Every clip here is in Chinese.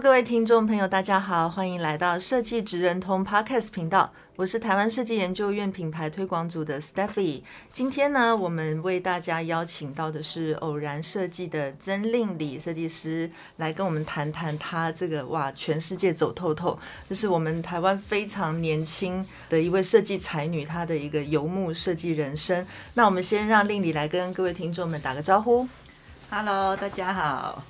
Hello，各位听众朋友，大家好，欢迎来到设计职人通 Podcast 频道。我是台湾设计研究院品牌推广组的 Stephy。今天呢，我们为大家邀请到的是偶然设计的曾令礼设计师，来跟我们谈谈他这个哇，全世界走透透，这是我们台湾非常年轻的一位设计才女，她的一个游牧设计人生。那我们先让令礼来跟各位听众们打个招呼。Hello，大家好。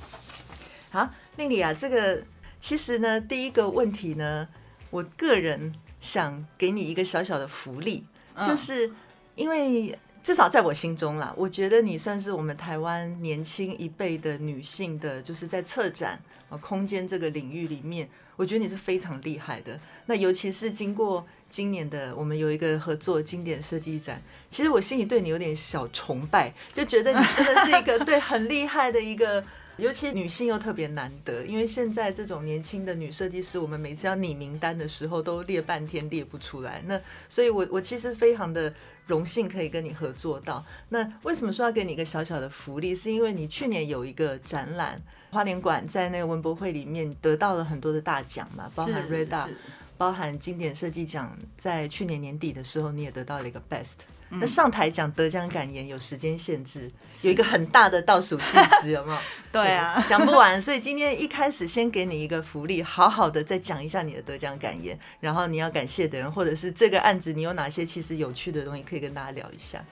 好。令里啊，这个其实呢，第一个问题呢，我个人想给你一个小小的福利，嗯、就是因为至少在我心中啦，我觉得你算是我们台湾年轻一辈的女性的，就是在策展啊空间这个领域里面，我觉得你是非常厉害的。那尤其是经过今年的我们有一个合作经典设计展，其实我心里对你有点小崇拜，就觉得你真的是一个对很厉害的一个。尤其女性又特别难得，因为现在这种年轻的女设计师，我们每次要拟名单的时候都列半天列不出来。那所以我，我我其实非常的荣幸可以跟你合作到。那为什么说要给你一个小小的福利？是因为你去年有一个展览，花莲馆在那个文博会里面得到了很多的大奖嘛，包含 Red Dot，包含经典设计奖，在去年年底的时候你也得到了一个 Best。那上台讲得奖感言有时间限制，有一个很大的倒数计时，有没有？对啊，讲不完，所以今天一开始先给你一个福利，好好的再讲一下你的得奖感言，然后你要感谢的人，或者是这个案子你有哪些其实有趣的东西可以跟大家聊一下。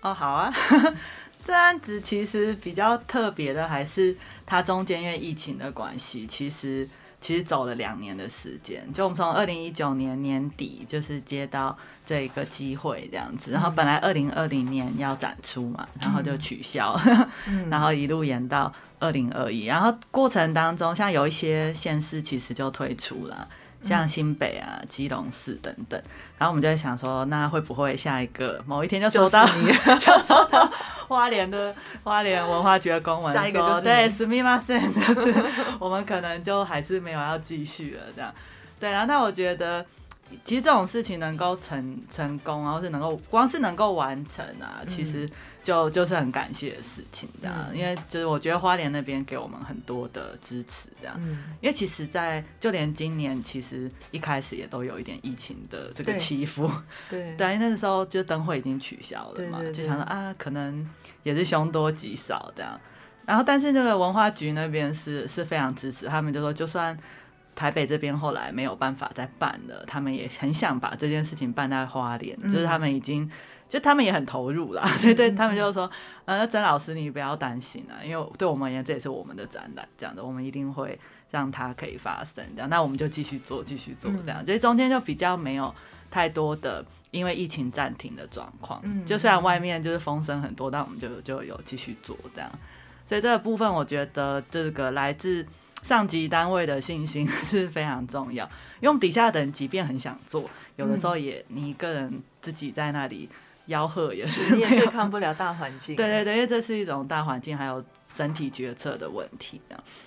哦，好啊，这案子其实比较特别的还是它中间因为疫情的关系，其实。其实走了两年的时间，就我们从二零一九年年底就是接到这一个机会这样子，然后本来二零二零年要展出嘛，然后就取消，嗯、然后一路延到二零二一，然后过程当中像有一些县市其实就退出了。像新北啊、基隆市等等，然后我们就在想说，那会不会下一个某一天就收到，就收到花莲的花莲文化局的公文说，下一个就是对，すみません，就是我们可能就还是没有要继续了这样。对啊，那我觉得其实这种事情能够成成功，然后是能够光是能够完成啊，其实。 就就是很感谢的事情，这样，嗯、因为就是我觉得花莲那边给我们很多的支持，这样，嗯、因为其实，在就连今年，其实一开始也都有一点疫情的这个起伏，对，对，那个时候就灯会已经取消了嘛，就想说啊，可能也是凶多吉少这样，然后但是那个文化局那边是是非常支持，他们就说，就算台北这边后来没有办法再办了，他们也很想把这件事情办在花莲，嗯、就是他们已经。就他们也很投入啦，所以对他们就说，呃，那曾老师你不要担心啊，因为对我们而言这也是我们的展览，这样的我们一定会让它可以发生，这样，那我们就继续做，继续做，这样，所以中间就比较没有太多的因为疫情暂停的状况，就虽然外面就是风声很多，但我们就就有继续做这样，所以这个部分我觉得这个来自上级单位的信心 是非常重要，因为我们底下的人即便很想做，有的时候也你一个人自己在那里。吆喝也是，你也对抗不了大环境。对对对，因为这是一种大环境，还有整体决策的问题。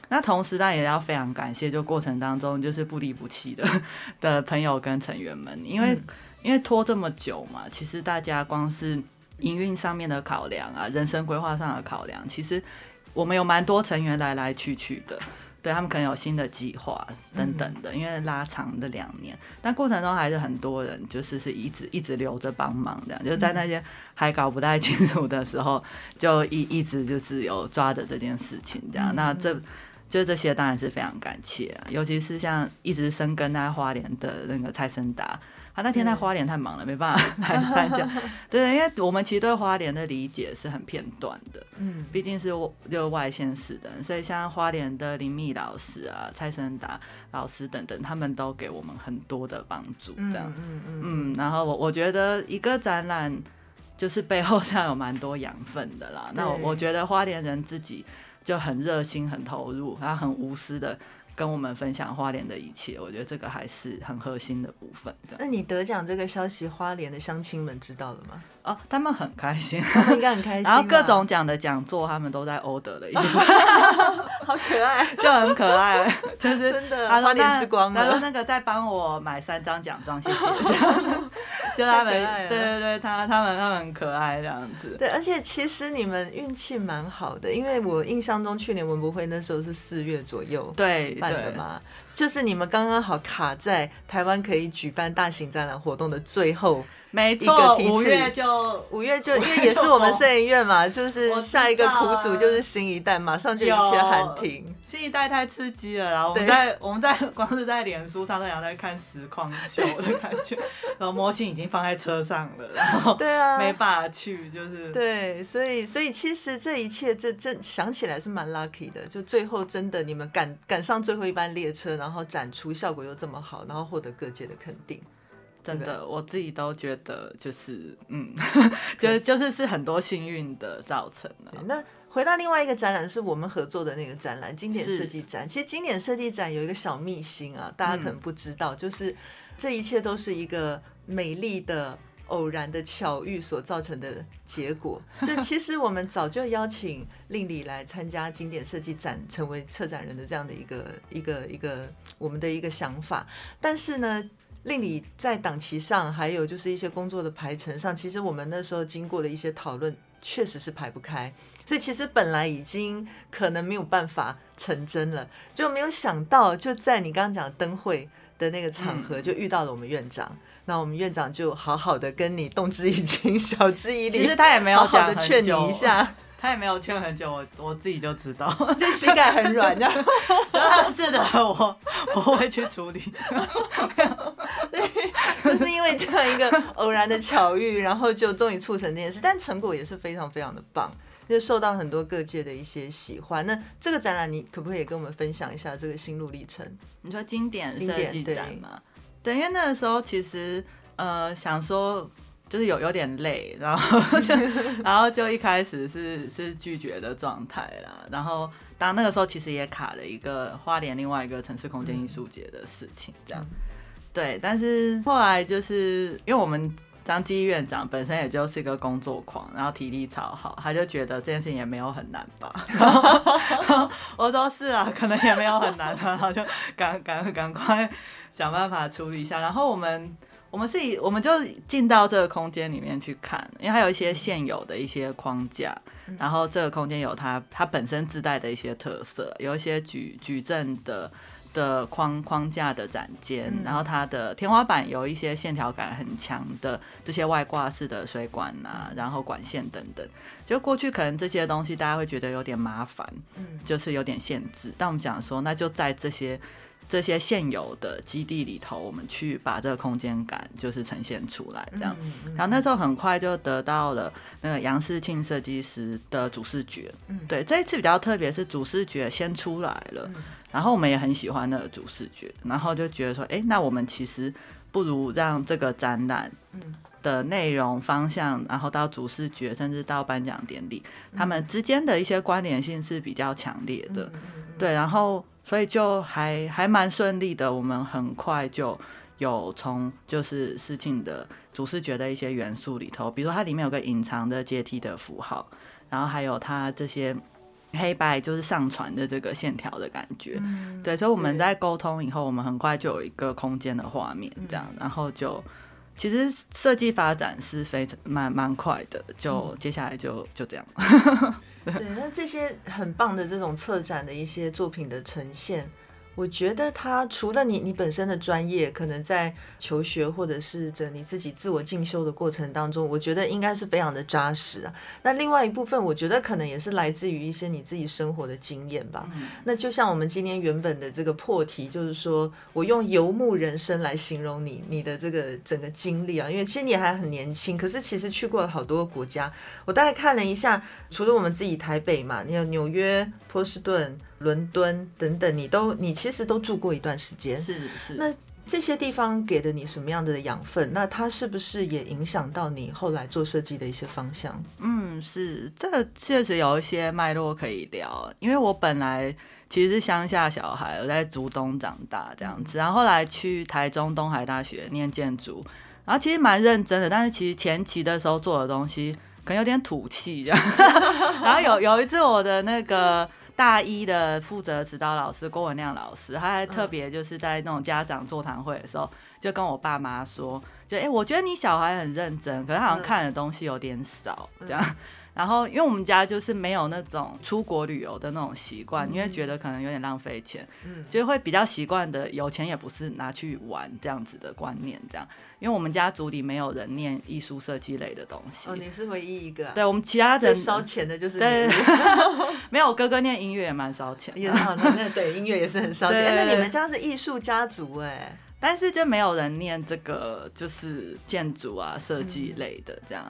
那同时，当然也要非常感谢，就过程当中就是不离不弃的 的朋友跟成员们，因为、嗯、因为拖这么久嘛，其实大家光是营运上面的考量啊，人生规划上的考量，其实我们有蛮多成员来来去去的。对，他们可能有新的计划等等的，因为拉长的两年，但过程中还是很多人就是是一直一直留着帮忙，这样就在那些还搞不太清楚的时候，就一一直就是有抓着这件事情，这样。那这就这些当然是非常感谢啊，尤其是像一直生根在花莲的那个蔡森达。他、啊、那天在花莲太忙了，没办法 来颁奖。对，因为我们其实对花莲的理解是很片段的，嗯，毕竟是就外县市的人，所以像花莲的林密老师啊、蔡森达老师等等，他们都给我们很多的帮助，这样，嗯嗯嗯，嗯。然后我我觉得一个展览就是背后 上有蛮多养分的啦。那我我觉得花莲人自己就很热心、很投入，然后很无私的。跟我们分享花莲的一切，我觉得这个还是很核心的部分。那你得奖这个消息，花莲的乡亲们知道了吗？哦，他们很开心，他们应该很开心。然后各种奖的讲座，他们都在 order 的，好可爱，就很可爱，就是真的花莲之光。他说那个再帮我买三张奖状，谢谢。就他们，对对对，他他们他们很可爱这样子。对，而且其实你们运气蛮好的，因为我印象中去年文博会那时候是四月左右对办的嘛，就是你们刚刚好卡在台湾可以举办大型展览活动的最后。没错，五月就五月就，因为也是我们摄影院嘛，就是下一个苦主就是新一代，马上就一切喊停。新一代太刺激了，然后我们在 我们在光是在脸书上都想在看实况秀的感觉，然后模型已经放在车上了，然后对啊，没办法去，就是对，所以所以其实这一切这这想起来是蛮 lucky 的，就最后真的你们赶赶上最后一班列车，然后展出效果又这么好，然后获得各界的肯定。真的，我自己都觉得就是，嗯，就就是是很多幸运的造成了。那回到另外一个展览，是我们合作的那个展览——经典设计展。其实经典设计展有一个小秘辛啊，大家可能不知道，嗯、就是这一切都是一个美丽的偶然的巧遇所造成的结果。就其实我们早就邀请令里来参加经典设计展，成为策展人的这样的一个一个一个我们的一个想法，但是呢。令里在档期上，还有就是一些工作的排程上，其实我们那时候经过了一些讨论，确实是排不开。所以其实本来已经可能没有办法成真了，就没有想到就在你刚刚讲灯会的那个场合，就遇到了我们院长。嗯、那我们院长就好好的跟你动之以情，晓之以理，其实他也没有好好的劝你一下。他也没有劝很久，我我自己就知道，就膝盖很软，这样。是的，我我会去处理。对，就是因为这样一个偶然的巧遇，然后就终于促成这件事，但成果也是非常非常的棒，就受到很多各界的一些喜欢。那这个展览，你可不可以也跟我们分享一下这个心路历程？你说经典设计展吗？对，因为那个时候其实呃想说。就是有有点累，然后 就然后就一开始是是拒绝的状态啦。然后当那个时候其实也卡了一个花莲另外一个城市空间艺术节的事情，这样。对，但是后来就是因为我们张基院长本身也就是一个工作狂，然后体力超好，他就觉得这件事情也没有很难吧。然 后我说是啊，可能也没有很难，然后就赶赶赶快想办法处理一下。然后我们。我们是以，我们就进到这个空间里面去看，因为它有一些现有的一些框架，然后这个空间有它它本身自带的一些特色，有一些矩矩阵的的框框架的展间，然后它的天花板有一些线条感很强的这些外挂式的水管啊，然后管线等等。就过去可能这些东西大家会觉得有点麻烦，嗯就是有点限制，但我们讲说，那就在这些。这些现有的基地里头，我们去把这个空间感就是呈现出来，这样。然后那时候很快就得到了那个杨世庆设计师的主视觉。对，这一次比较特别，是主视觉先出来了，然后我们也很喜欢那个主视觉，然后就觉得说，哎，那我们其实不如让这个展览的内容方向，然后到主视觉，甚至到颁奖典礼，他们之间的一些关联性是比较强烈的。对，然后。所以就还还蛮顺利的，我们很快就有从就是事情的主视觉的一些元素里头，比如说它里面有个隐藏的阶梯的符号，然后还有它这些黑白就是上传的这个线条的感觉，嗯、对，所以我们在沟通以后，我们很快就有一个空间的画面这样，然后就其实设计发展是非常蛮蛮快的，就接下来就就这样。对，那这些很棒的这种策展的一些作品的呈现。我觉得他除了你你本身的专业，可能在求学或者是着你自己自我进修的过程当中，我觉得应该是非常的扎实啊。那另外一部分，我觉得可能也是来自于一些你自己生活的经验吧。嗯、那就像我们今天原本的这个破题，就是说我用游牧人生来形容你你的这个整个经历啊，因为其实你还很年轻，可是其实去过了好多个国家。我大概看了一下，除了我们自己台北嘛，你有纽约、波士顿。伦敦等等，你都你其实都住过一段时间，是是。那这些地方给了你什么样的养分？那它是不是也影响到你后来做设计的一些方向？嗯，是，这个确实有一些脉络可以聊。因为我本来其实是乡下小孩，我在竹东长大这样子，然后后来去台中东海大学念建筑，然后其实蛮认真的，但是其实前期的时候做的东西可能有点土气这样。然后有有一次我的那个。大一的负责指导老师郭文亮老师，他还特别就是在那种家长座谈会的时候，就跟我爸妈说，就哎、欸，我觉得你小孩很认真，可是他好像看的东西有点少，这样。然后，因为我们家就是没有那种出国旅游的那种习惯，因为觉得可能有点浪费钱，嗯，就会比较习惯的有钱也不是拿去玩这样子的观念，这样。因为我们家族里没有人念艺术设计类的东西。哦，你是唯一一个。对，我们其他人烧钱的就是你。对，没有，哥哥念音乐也蛮烧钱。也好，那那对音乐也是很烧钱。欸，那你们家是艺术家族哎，但是就没有人念这个就是建筑啊设计类的这样。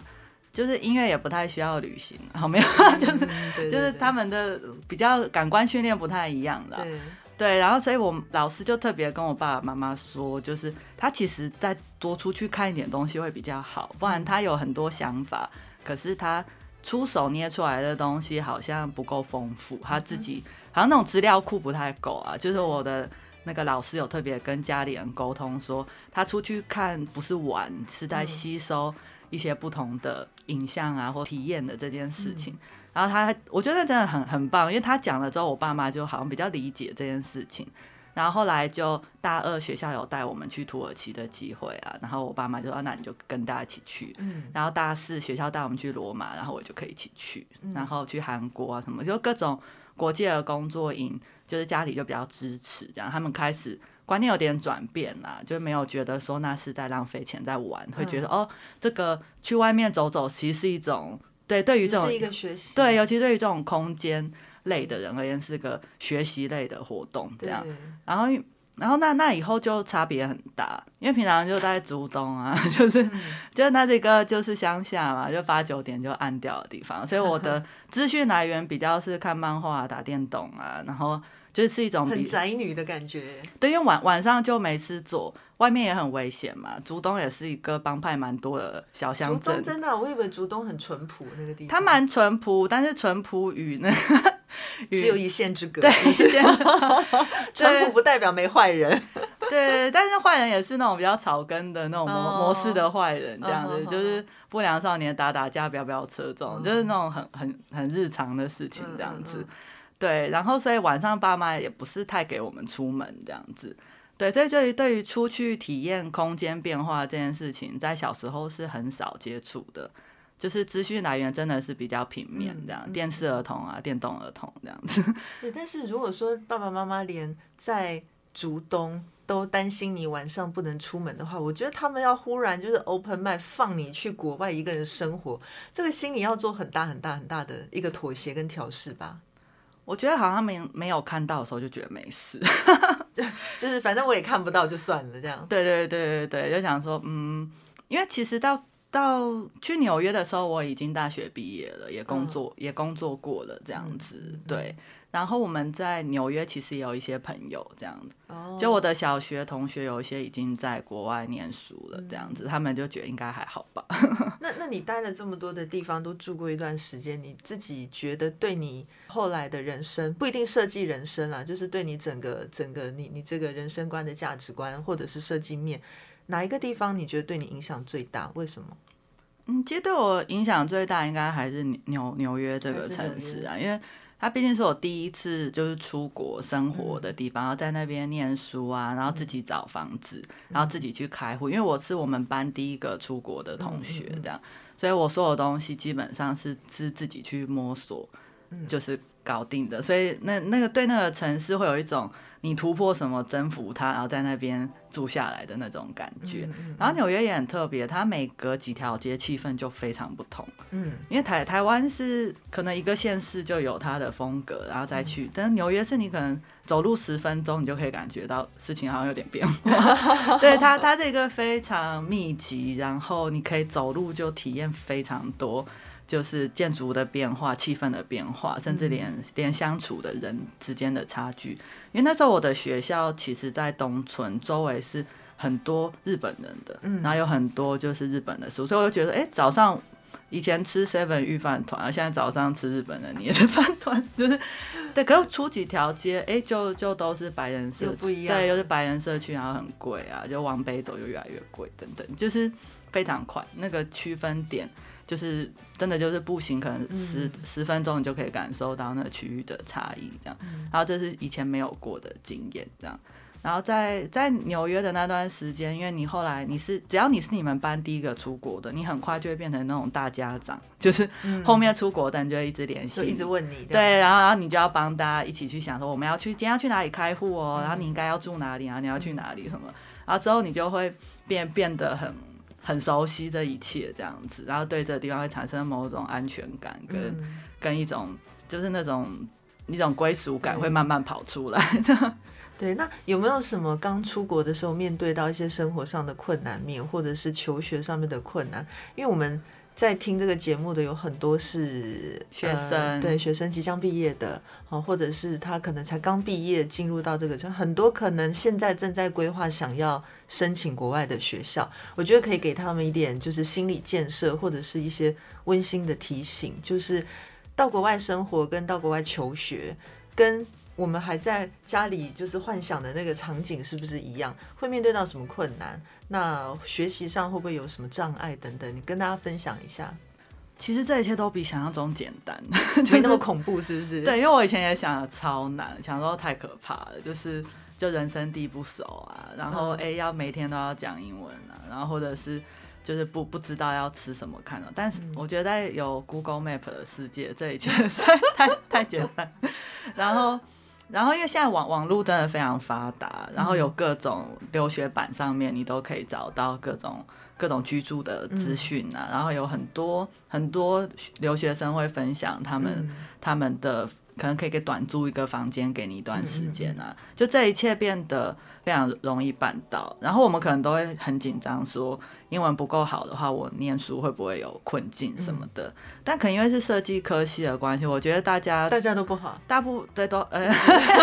就是音乐也不太需要旅行，好没有，就是就是他们的比较感官训练不太一样的，对，对，然后所以我老师就特别跟我爸爸妈妈说，就是他其实再多出去看一点东西会比较好，不然他有很多想法，可是他出手捏出来的东西好像不够丰富，他自己好像那种资料库不太够啊。就是我的那个老师有特别跟家里人沟通说，他出去看不是玩，是在吸收。一些不同的影像啊，或体验的这件事情，嗯、然后他，我觉得真的很很棒，因为他讲了之后，我爸妈就好像比较理解这件事情。然后后来就大二学校有带我们去土耳其的机会啊，然后我爸妈就说，那你就跟大家一起去。嗯、然后大四学校带我们去罗马，然后我就可以一起去，嗯、然后去韩国啊什么，就各种国际的工作营，就是家里就比较支持，这样他们开始。观念有点转变啦，就没有觉得说那是在浪费钱在玩，会觉得哦，这个去外面走走其实是一种对，对于这种是一个学习，对，尤其对于这种空间类的人而言是个学习类的活动，这样。然后，然后那那以后就差别很大，因为平常就在竹东啊，就是就是那这个就是乡下嘛，就八九点就暗掉的地方，所以我的 资讯来源比较是看漫画、打电动啊，然后。就是一种很宅女的感觉，对，因为晚晚上就没事做，外面也很危险嘛。竹东也是一个帮派蛮多的小乡镇。竹东真的、啊，我以为竹东很淳朴那个地方。它蛮淳朴，但是淳朴与那 只有一线之隔。对，淳朴不代表没坏人。对，但是坏人也是那种比较草根的那种模、oh, 模式的坏人，这样子、oh, oh, oh. 就是不良少年打打架、飙飙车这种，oh. 就是那种很很很日常的事情这样子。Oh, oh, oh. 对，然后所以晚上爸妈也不是太给我们出门这样子，对，所以对于对于出去体验空间变化这件事情，在小时候是很少接触的，就是资讯来源真的是比较平面这样，嗯、电视儿童啊、电动儿童这样子。对，但是如果说爸爸妈妈连在竹东都担心你晚上不能出门的话，我觉得他们要忽然就是 open mind 放你去国外一个人生活，这个心里要做很大很大很大的一个妥协跟调试吧。我觉得好像没没有看到的时候就觉得没事，就就是反正我也看不到就算了这样。对对对对对，就想说嗯，因为其实到到去纽约的时候我已经大学毕业了，也工作、嗯、也工作过了这样子，嗯、对。然后我们在纽约其实也有一些朋友这样子，oh. 就我的小学同学有一些已经在国外念书了，这样子，嗯、他们就觉得应该还好吧。那那你待了这么多的地方，都住过一段时间，你自己觉得对你后来的人生，不一定设计人生啦，就是对你整个整个你你这个人生观的价值观，或者是设计面，哪一个地方你觉得对你影响最大？为什么？嗯，其实对我影响最大应该还是纽纽约这个城市啊，因为。它毕竟是我第一次就是出国生活的地方，然后在那边念书啊，然后自己找房子，然后自己去开户，因为我是我们班第一个出国的同学，这样，所以我所有东西基本上是是自己去摸索，就是搞定的，所以那那个对那个城市会有一种。你突破什么征服它，然后在那边住下来的那种感觉。嗯嗯、然后纽约也很特别，它每隔几条街气氛就非常不同。嗯，因为台台湾是可能一个县市就有它的风格，然后再去。嗯、但是纽约是你可能走路十分钟，你就可以感觉到事情好像有点变化。对它，它是一个非常密集，然后你可以走路就体验非常多。就是建筑的变化、气氛的变化，甚至连连相处的人之间的差距。因为那时候我的学校其实，在东村周围是很多日本人的，嗯，然后有很多就是日本的食物，所以我就觉得，哎、欸，早上以前吃 seven 御饭团，现在早上吃日本人捏的饭团，就是对，可是出几条街，哎、欸，就就都是白人社区，对，又是白人社区，然后很贵啊，就往北走就越来越贵，等等，就是非常快，那个区分点就是真的就是步行可能十、嗯、十分钟你就可以感受到那个区域的差异，这样，然后这是以前没有过的经验，这样。然后在在纽约的那段时间，因为你后来你是只要你是你们班第一个出国的，你很快就会变成那种大家长，就是后面出国的人就会一直联系，就一直问你。对，然后然后你就要帮大家一起去想说我们要去今天要去哪里开户哦，然后你应该要住哪里啊，然后你要去哪里什么，然后之后你就会变变得很很熟悉这一切这样子，然后对这个地方会产生某种安全感跟、嗯、跟一种就是那种一种归属感会慢慢跑出来的。对，那有没有什么刚出国的时候面对到一些生活上的困难面，或者是求学上面的困难？因为我们在听这个节目的有很多是学生，呃、对学生即将毕业的，或者是他可能才刚毕业进入到这个，就很多可能现在正在规划想要申请国外的学校，我觉得可以给他们一点就是心理建设，或者是一些温馨的提醒，就是到国外生活跟到国外求学跟。我们还在家里，就是幻想的那个场景是不是一样？会面对到什么困难？那学习上会不会有什么障碍等等？你跟大家分享一下。其实这一切都比想象中简单，没那么恐怖，是不是？对，因为我以前也想的超难，想说太可怕了，就是就人生地不熟啊，然后哎、嗯、要每天都要讲英文啊，然后或者是就是不不知道要吃什么看到，但是我觉得在有 Google Map 的世界，这一切太 太简单，然后。然后，因为现在网网络真的非常发达，然后有各种留学版上面，你都可以找到各种各种居住的资讯啊。然后有很多很多留学生会分享他们他们的可能可以给短租一个房间给你一段时间啊。就这一切变得非常容易办到。然后我们可能都会很紧张，说英文不够好的话，我念书会不会有困境什么的？但可能因为是设计科系的关系，我觉得大家大家都不好，大部对都，呃，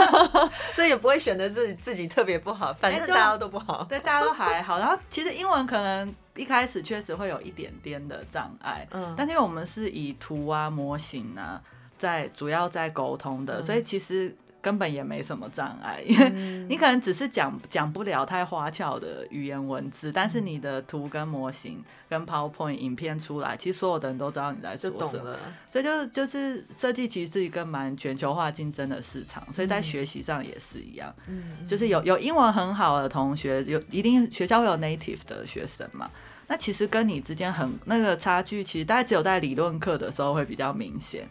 所以也不会选择自己自己特别不好，反正大家都不好，对，大家都还好。然后其实英文可能一开始确实会有一点点的障碍，嗯，但是因为我们是以图啊、模型啊，在主要在沟通的，所以其实。根本也没什么障碍，因 为你可能只是讲讲不了太花俏的语言文字，但是你的图跟模型跟 PowerPoint 影片出来，其实所有的人都知道你在说什么。所以就就是设计其实是一个蛮全球化竞争的市场，所以在学习上也是一样。就是有有英文很好的同学，有一定学校会有 native 的学生嘛，那其实跟你之间很那个差距，其实大概只有在理论课的时候会比较明显。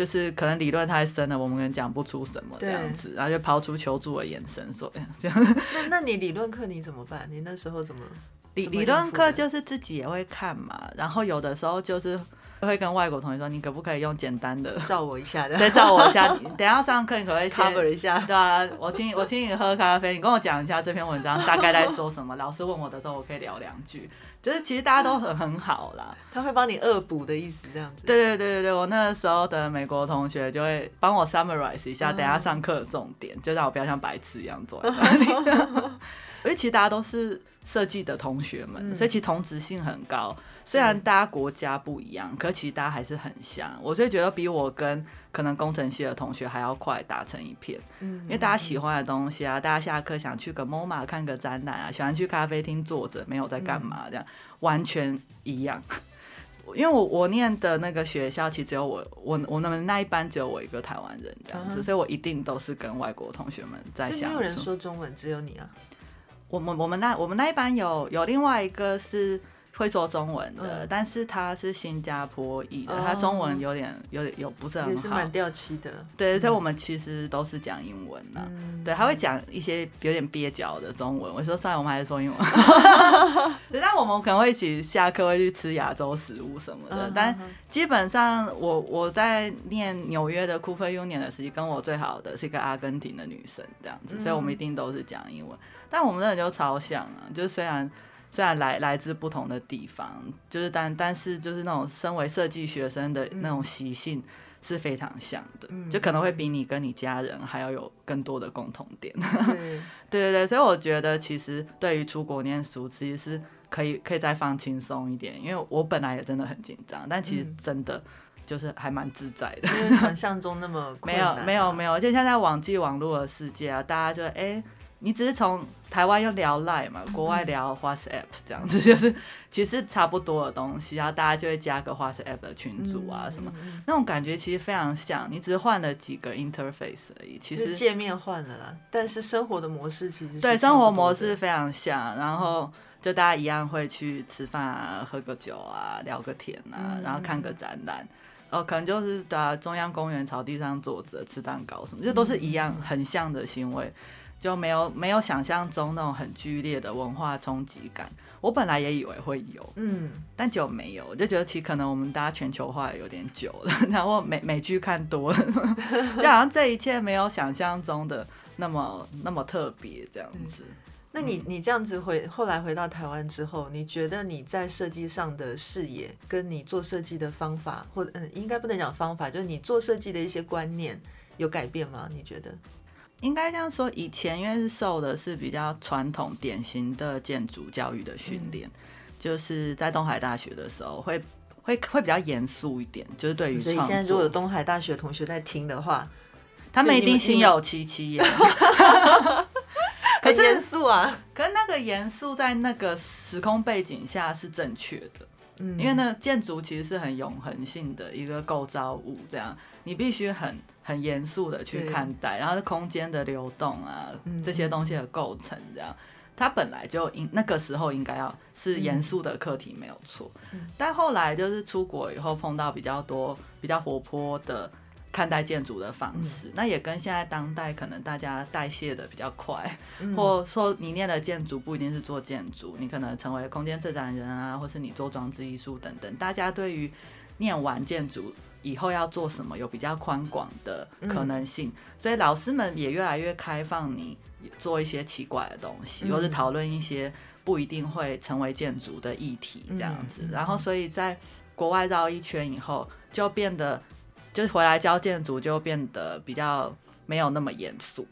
就是可能理论太深了，我们可能讲不出什么这样子，然后就抛出求助的眼神说：“这样。”那那你理论课你怎么办？你那时候怎么？理理论课就是自己也会看嘛，然后有的时候就是会跟外国同学说：“你可不可以用简单的照我一下的？”对，照我一下。等一下上课你可不可以 cover 一下？对啊，我请我请你喝咖啡，你跟我讲一下这篇文章大概在说什么。老师问我的时候，我可以聊两句。就是其实大家都很很好啦，他会帮你恶补的意思这样子。对对对对对，我那个时候的美国同学就会帮我 summarize 一下，等下上课的重点，就让我不要像白痴一样坐在那里。因为其实大家都是设计的同学们，所以其实同质性很高。虽然大家国家不一样，可其实大家还是很像。我就觉得比我跟可能工程系的同学还要快打成一片。嗯因为大家喜欢的东西啊，大家下课想去个 MoMA 看个展览啊，喜欢去咖啡厅坐着没有在干嘛这样，完全一样。因为我我念的那个学校，其实只有我我我们那一班只有我一个台湾人这样子，所以我一定都是跟外国同学们在相处。没有人说中文，只有你啊。我们我们那我们那一班有有另外一个是。会说中文的，嗯、但是他是新加坡裔的，哦、他中文有点有点有不是很好，也是蛮掉漆的。对，所以我们其实都是讲英文的。嗯、对，他会讲一些有点蹩脚的中文。我说算了，我们还是说英文。对，但我们可能会一起下课会去吃亚洲食物什么的。嗯、但基本上我，我我在念纽约的 Cooper Union 的时期，跟我最好的是一个阿根廷的女生，这样子，嗯、所以我们一定都是讲英文。但我们真的就超像啊，就是虽然。虽然来来自不同的地方，就是但但是就是那种身为设计学生的那种习性是非常像的，嗯、就可能会比你跟你家人还要有更多的共同点。对 对对对，所以我觉得其实对于出国念书，其实是可以可以再放轻松一点，因为我本来也真的很紧张，但其实真的就是还蛮自在的，没有想象中那么 没有没有没有，就现在网际网络的世界啊，大家就哎。欸你只是从台湾又聊 Line 嘛，国外聊 WhatsApp 这样子，就是其实差不多的东西，然后大家就会加个 WhatsApp 的群组啊什么，那种感觉其实非常像，你只是换了几个 interface 而已，其实界面换了啦，但是生活的模式其实是对生活模式非常像，然后就大家一样会去吃饭啊，喝个酒啊，聊个天啊，然后看个展览，哦，可能就是在中央公园草地上坐着吃蛋糕什么，就都是一样很像的行为。就没有没有想象中那种很剧烈的文化冲击感。我本来也以为会有，嗯，但就没有。我就觉得其实可能我们大家全球化有点久了，然后美美剧看多了，就好像这一切没有想象中的那么那么特别这样子。嗯、那你你这样子回后来回到台湾之后，你觉得你在设计上的视野，跟你做设计的方法，或者嗯，应该不能讲方法，就是你做设计的一些观念有改变吗？你觉得？应该这样说，以前因为是受的是比较传统典型的建筑教育的训练，嗯、就是在东海大学的时候会会会比较严肃一点，就是对于。所以现在如果有东海大学同学在听的话，他们一定心有戚戚焉。很严肃啊！可是那个严肃在那个时空背景下是正确的，嗯，因为呢建筑其实是很永恒性的一个构造物，这样你必须很。很严肃的去看待，然后是空间的流动啊，嗯、这些东西的构成，这样，它本来就应那个时候应该要是严肃的课题没有错，嗯、但后来就是出国以后碰到比较多比较活泼的看待建筑的方式，嗯、那也跟现在当代可能大家代谢的比较快，嗯、或说你念的建筑不一定是做建筑，你可能成为空间策展人啊，或是你做装置艺术等等，大家对于念完建筑以后要做什么有比较宽广的可能性，嗯、所以老师们也越来越开放，你做一些奇怪的东西，嗯、或是讨论一些不一定会成为建筑的议题这样子。嗯、然后，所以在国外绕一圈以后，就变得就是回来教建筑就变得比较。没有那么严肃，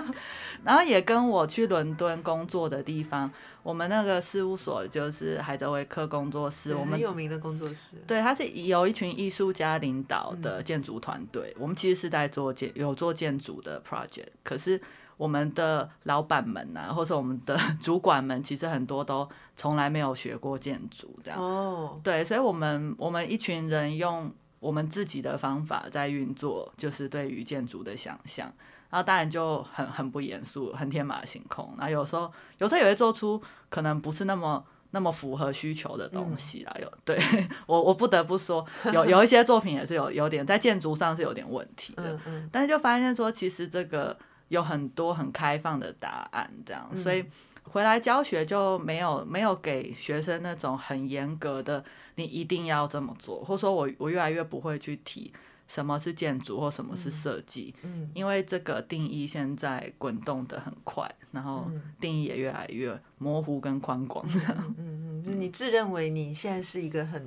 然后也跟我去伦敦工作的地方，我们那个事务所就是海德维克工作室，我们很有名的工作室。对，它是由一群艺术家领导的建筑团队。嗯、我们其实是在做建有做建筑的 project，可是我们的老板们啊，或者我们的 主管们，其实很多都从来没有学过建筑，这样。哦。对，所以我们我们一群人用。我们自己的方法在运作，就是对于建筑的想象，然后当然就很很不严肃，很天马行空。那有时候，有时候也会做出可能不是那么那么符合需求的东西啦。有、嗯、对我，我不得不说，有有一些作品也是有有点在建筑上是有点问题的。嗯嗯。但是就发现说，其实这个有很多很开放的答案，这样，所以回来教学就没有没有给学生那种很严格的。你一定要这么做，或者说我我越来越不会去提什么是建筑或什么是设计，嗯，嗯，因为这个定义现在滚动的很快，然后定义也越来越模糊跟宽广。嗯嗯，嗯，你自认为你现在是一个很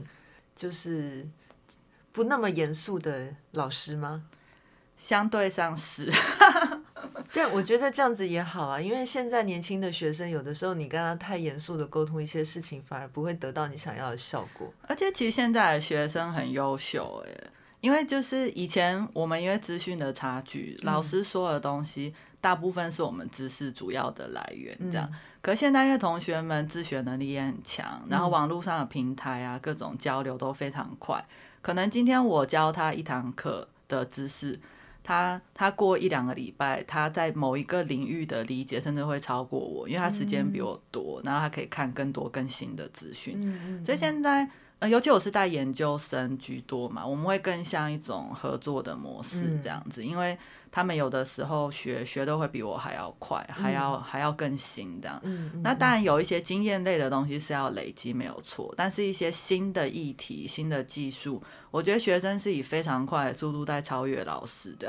就是不那么严肃的老师吗？相对上是。对，我觉得这样子也好啊，因为现在年轻的学生有的时候你跟他太严肃的沟通一些事情，反而不会得到你想要的效果。而且其实现在的学生很优秀诶，因为就是以前我们因为资讯的差距，老师说的东西大部分是我们知识主要的来源，这样。嗯、可现在因为同学们自学能力也很强，然后网络上的平台啊，各种交流都非常快，可能今天我教他一堂课的知识。他他过一两个礼拜，他在某一个领域的理解甚至会超过我，因为他时间比我多，然后他可以看更多更新的资讯。嗯嗯。所以现在，呃，尤其我是带研究生居多嘛，我们会更像一种合作的模式这样子，因为。他们有的时候学学的会比我还要快，还要、嗯、还要更新这样。那当然有一些经验类的东西是要累积没有错，但是一些新的议题、新的技术，我觉得学生是以非常快的速度在超越老师的。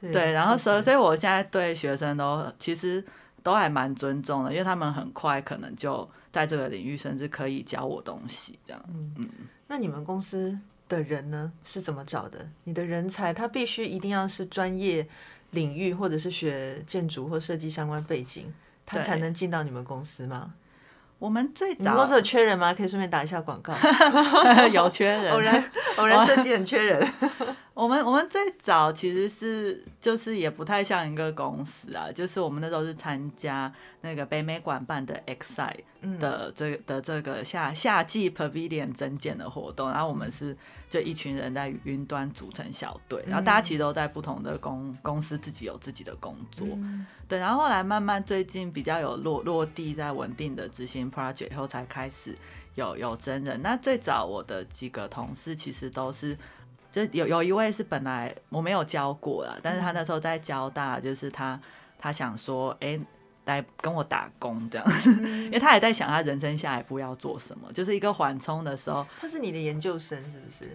对，对，然后所以所以我现在对学生都其实都还蛮尊重的，因为他们很快可能就在这个领域，甚至可以教我东西这样。嗯嗯。那你们公司的人呢是怎么找的？你的人才他必须一定要是专业领域，或者是学建筑或设计相关背景，他才能进到你们公司吗？我们最早，你们公司有缺人吗？可以顺便打一下广告。有缺人，偶然偶然设计很缺人。我们我们最早其实是就是也不太像一个公司啊，就是我们那时候是参加那个北美馆办的 Excite 的这个、嗯、的这个夏夏季 Pavilion 征件的活动，然后我们是就一群人在云端组成小队，然后大家其实都在不同的公公司自己有自己的工作，嗯、对，然后后来慢慢最近比较有落落地在稳定的执行 project 以后才开始有有真人。那最早我的几个同事其实都是。就有有一位是本来我没有教过啦，但是他那时候在交大，就是他他想说，哎、欸，来跟我打工这样，因为他也在想他人生下一步要做什么，就是一个缓冲的时候。他是你的研究生是不是？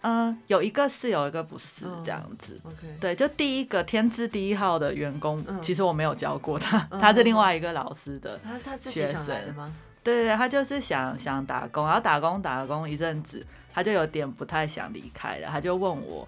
嗯，有一个是，有一个不是这样子。Oh, OK，对，就第一个天资第一号的员工，其实我没有教过他，他是另外一个老师的学生。他他自己想来的吗？对对对，他就是想想打工，然后打工打工一阵子。他就有点不太想离开了，他就问我，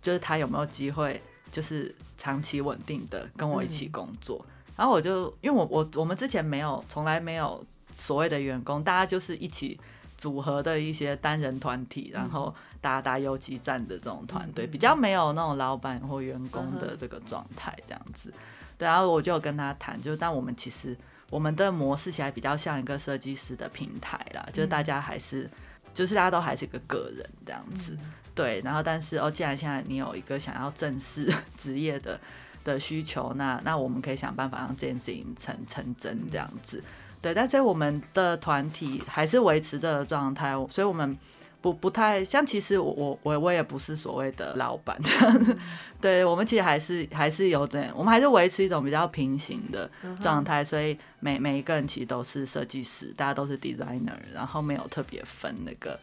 就是他有没有机会，就是长期稳定的跟我一起工作。嗯、然后我就因为我我我们之前没有从来没有所谓的员工，大家就是一起组合的一些单人团体，然后打打游击战的这种团队，嗯、比较没有那种老板或员工的这个状态这样子。对，然后我就跟他谈，就但我们其实我们的模式起来比较像一个设计师的平台啦，就是大家还是。就是大家都还是一个个人这样子，嗯、对，然后但是哦，既然现在你有一个想要正式 职业的的需求，那那我们可以想办法让这件事情成成真这样子，对，但是我们的团体还是维持的状态，所以我们。不不太像，其实我我我我也不是所谓的老板，嗯、对，我们其实还是还是有点，我们还是维持一种比较平行的状态，所以每每一个人其实都是设计师，大家都是 designer，然后没有特别分那个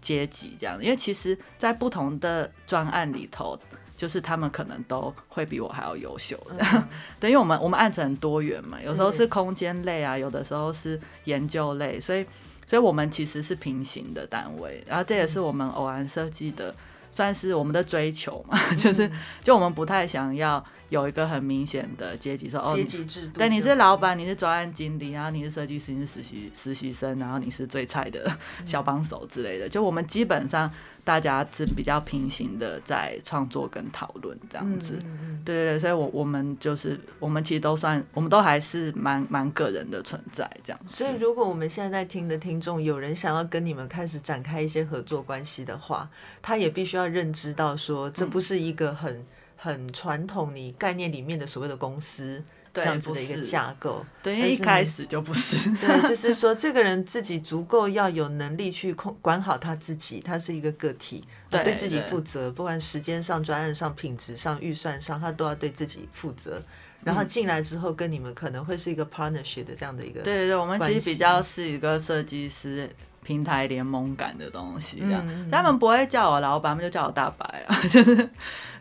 阶级这样，因为其实，在不同的专案里头，就是他们可能都会比我还要优秀的，嗯、对，因为我们我们案子很多元嘛，有时候是空间类啊，有的时候是研究类，所以。所以，我们其实是平行的单位，然后这也是我们偶然设计的，算是我们的追求嘛，就是就我们不太想要有一个很明显的阶级，说哦，阶级制度，对，你是老板，你是专案经理，然后你是设计师，你是实习实习生，然后你是最菜的小帮手之类的，就我们基本上。大家是比较平行的，在创作跟讨论这样子，对对对，所以我，我我们就是我们其实都算，我们都还是蛮蛮个人的存在这样。所以，如果我们现在在听的听众有人想要跟你们开始展开一些合作关系的话，他也必须要认知到说，这不是一个很、嗯、很传统你概念里面的所谓的公司。这样子的一个架构，对，因为一开始就不是。对，就是 说，这个人自己足够要有能力去控管好他自己，他是一个个体，对，对自己负责，不管时间上、专案上、品质上、预算上，他都要对自己负责。然后进来之后，跟你们可能会是一个 partnership 的这样的一个。对对对，我们其实比较是一个设计师平台联盟感的东西，这样。嗯、他们不会叫我老板，他们就叫我大白啊，就是。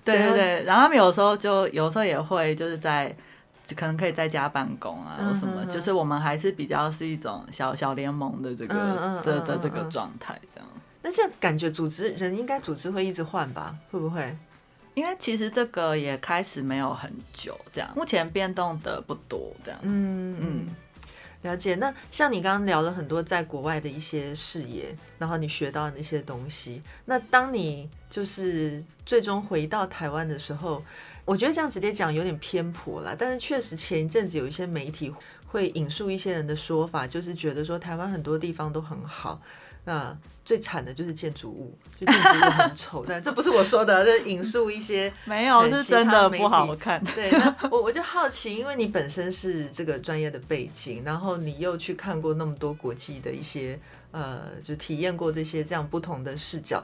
对对对，然后他们有时候就有时候也会就是在。可能可以在家办公啊，或什么，嗯、就是我们还是比较是一种小小联盟的这个的的这个状态这样。那这样感觉组织人应该组织会一直换吧？会不会？因为其实这个也开始没有很久，这样目前变动的不多，这样。嗯嗯，了解。那像你刚刚聊了很多在国外的一些视野，然后你学到的那些东西，那当你就是最终回到台湾的时候。我觉得这样直接讲有点偏颇了，但是确实前一阵子有一些媒体会引述一些人的说法，就是觉得说台湾很多地方都很好，那最惨的就是建筑物，就建筑物很丑。但这不是我说的，这引述一些 没有是真的不好看。对，那我我就好奇，因为你本身是这个专业的背景，然后你又去看过那么多国际的一些呃，就体验过这些这样不同的视角。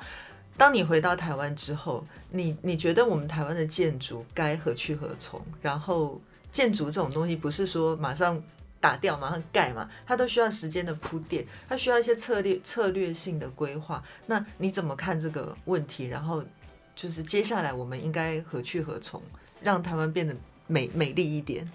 当你回到台湾之后，你你觉得我们台湾的建筑该何去何从？然后建筑这种东西不是说马上打掉马上盖嘛，它都需要时间的铺垫，它需要一些策略策略性的规划。那你怎么看这个问题？然后就是接下来我们应该何去何从，让台湾变得美美丽一点？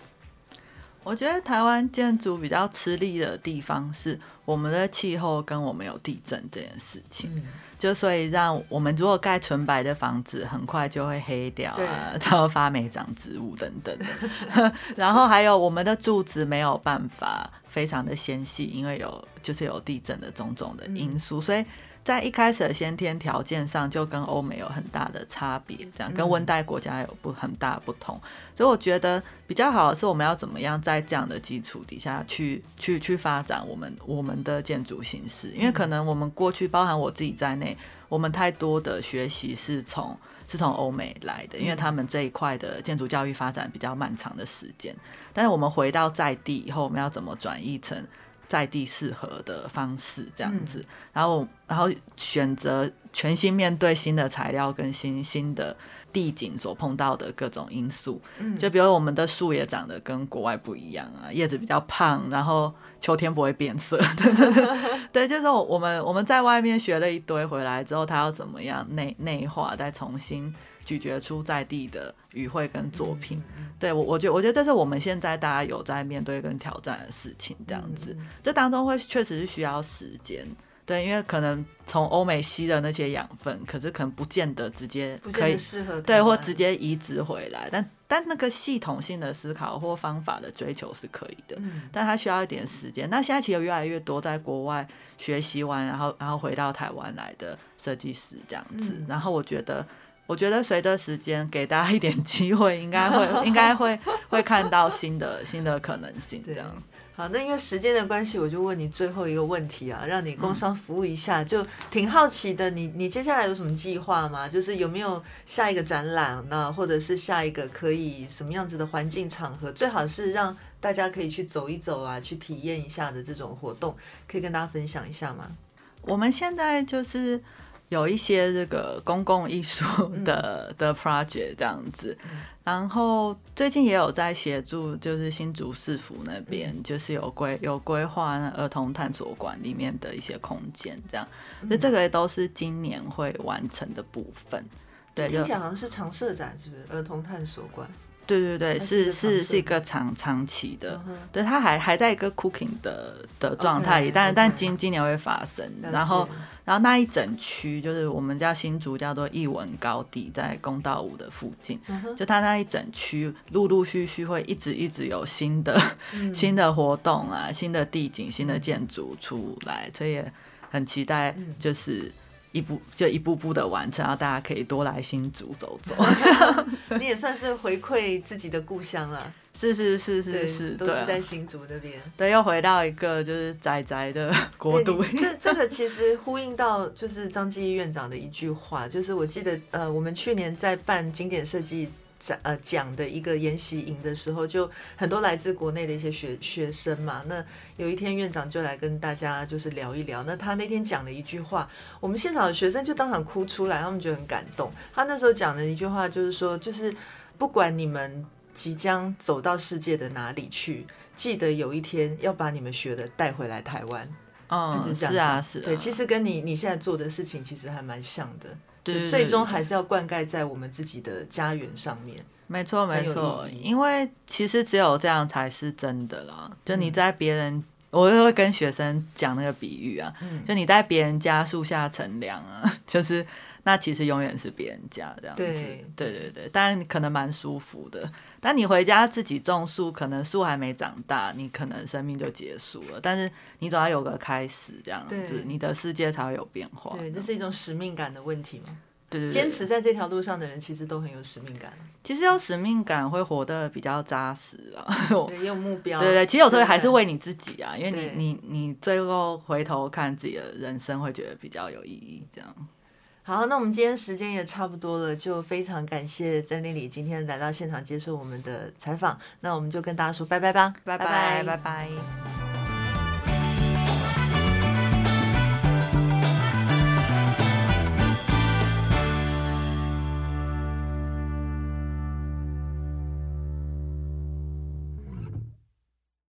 我觉得台湾建筑比较吃力的地方是我们的气候跟我们有地震这件事情，嗯、就所以让我们如果盖纯白的房子，很快就会黑掉啊，然后发霉长植物等等的。然后还有我们的柱子没有办法非常的纤细，因为有就是有地震的种种的因素，嗯、所以。在一开始的先天条件上，就跟欧美有很大的差别，这样跟温带国家有不很大不同。所以我觉得比较好的是，我们要怎么样在这样的基础底下去去去发展我们我们的建筑形式？因为可能我们过去，包含我自己在内，我们太多的学习是从是从欧美来的，因为他们这一块的建筑教育发展比较漫长的时间。但是我们回到在地以后，我们要怎么转译成？在地适合的方式这样子，嗯、然后然后选择全新面对新的材料跟新新的地景所碰到的各种因素，嗯、就比如我们的树也长得跟国外不一样啊，叶子比较胖，然后秋天不会变色，对对对，对，就是说我们我们在外面学了一堆回来之后，它要怎么样内内化，再重新。咀嚼出在地的语汇跟作品，对我，我觉得，我觉得这是我们现在大家有在面对跟挑战的事情，这样子，这当中会确实是需要时间，对，因为可能从欧美吸的那些养分，可是可能不见得直接可以适合，对，或直接移植回来，但但那个系统性的思考或方法的追求是可以的，嗯。但它需要一点时间。那现在其实有越来越多在国外学习完，然后然后回到台湾来的设计师这样子，然后我觉得。我觉得随着时间给大家一点机会，应该会应该会 会看到新的新的可能性。这样好，那因为时间的关系，我就问你最后一个问题啊，让你工商服务一下，嗯、就挺好奇的。你你接下来有什么计划吗？就是有没有下一个展览，那或者是下一个可以什么样子的环境场合，最好是让大家可以去走一走啊，去体验一下的这种活动，可以跟大家分享一下吗？我们现在就是。有一些这个公共艺术的、嗯、的 project 这样子，然后最近也有在协助，就是新竹市府那边，嗯、就是有规有规划儿童探索馆里面的一些空间，这样，那、嗯、这个都是今年会完成的部分。对，听起来好像是常设展，是不是？儿童探索馆。对对对，是是是一个长长期的，嗯、对，它还还在一个 cooking 的的状态里但但今今年会发生，然后然后那一整区就是我们叫新竹叫做艺文高地，在公道五的附近，嗯、就它那一整区陆陆续续会一直一直有新的、嗯、新的活动啊，新的地景、新的建筑出来，嗯、所以也很期待，就是。一步就一步步的完成，然后大家可以多来新竹走走。你也算是回馈自己的故乡了。是是是是是，都是在新竹那边。对，又回到一个就是宅宅的 国度。这这个其实呼应到就是张继义院长的一句话，就是我记得呃，我们去年在办经典设计。讲呃讲的一个研习营的时候，就很多来自国内的一些学学生嘛。那有一天院长就来跟大家就是聊一聊。那他那天讲了一句话，我们现场的学生就当场哭出来，他们觉得很感动。他那时候讲的一句话就是说，就是不管你们即将走到世界的哪里去，记得有一天要把你们学的带回来台湾。嗯，是，是啊，是啊。对，其实跟你你现在做的事情其实还蛮像的。对，最终还是要灌溉在我们自己的家园上面。没错，没错，因为其实只有这样才是真的啦。就你在别人，嗯、我就会跟学生讲那个比喻啊，嗯、就你在别人家树下乘凉啊，就是那其实永远是别人家这样子。对，对对对，但可能蛮舒服的。但你回家自己种树，可能树还没长大，你可能生命就结束了。但是你总要有个开始，这样子，你的世界才会有变化。对，这是一种使命感的问题嘛？对，对，坚持在这条路上的人，其实都很有使命感。其实有使命感会活得比较扎实啊，对，有目标。对对，其实有时候还是为你自己啊，因为你你你最后回头看自己的人生，会觉得比较有意义，这样。好，那我们今天时间也差不多了，就非常感谢在那里今天来到现场接受我们的采访。那我们就跟大家说拜拜吧，拜拜拜拜。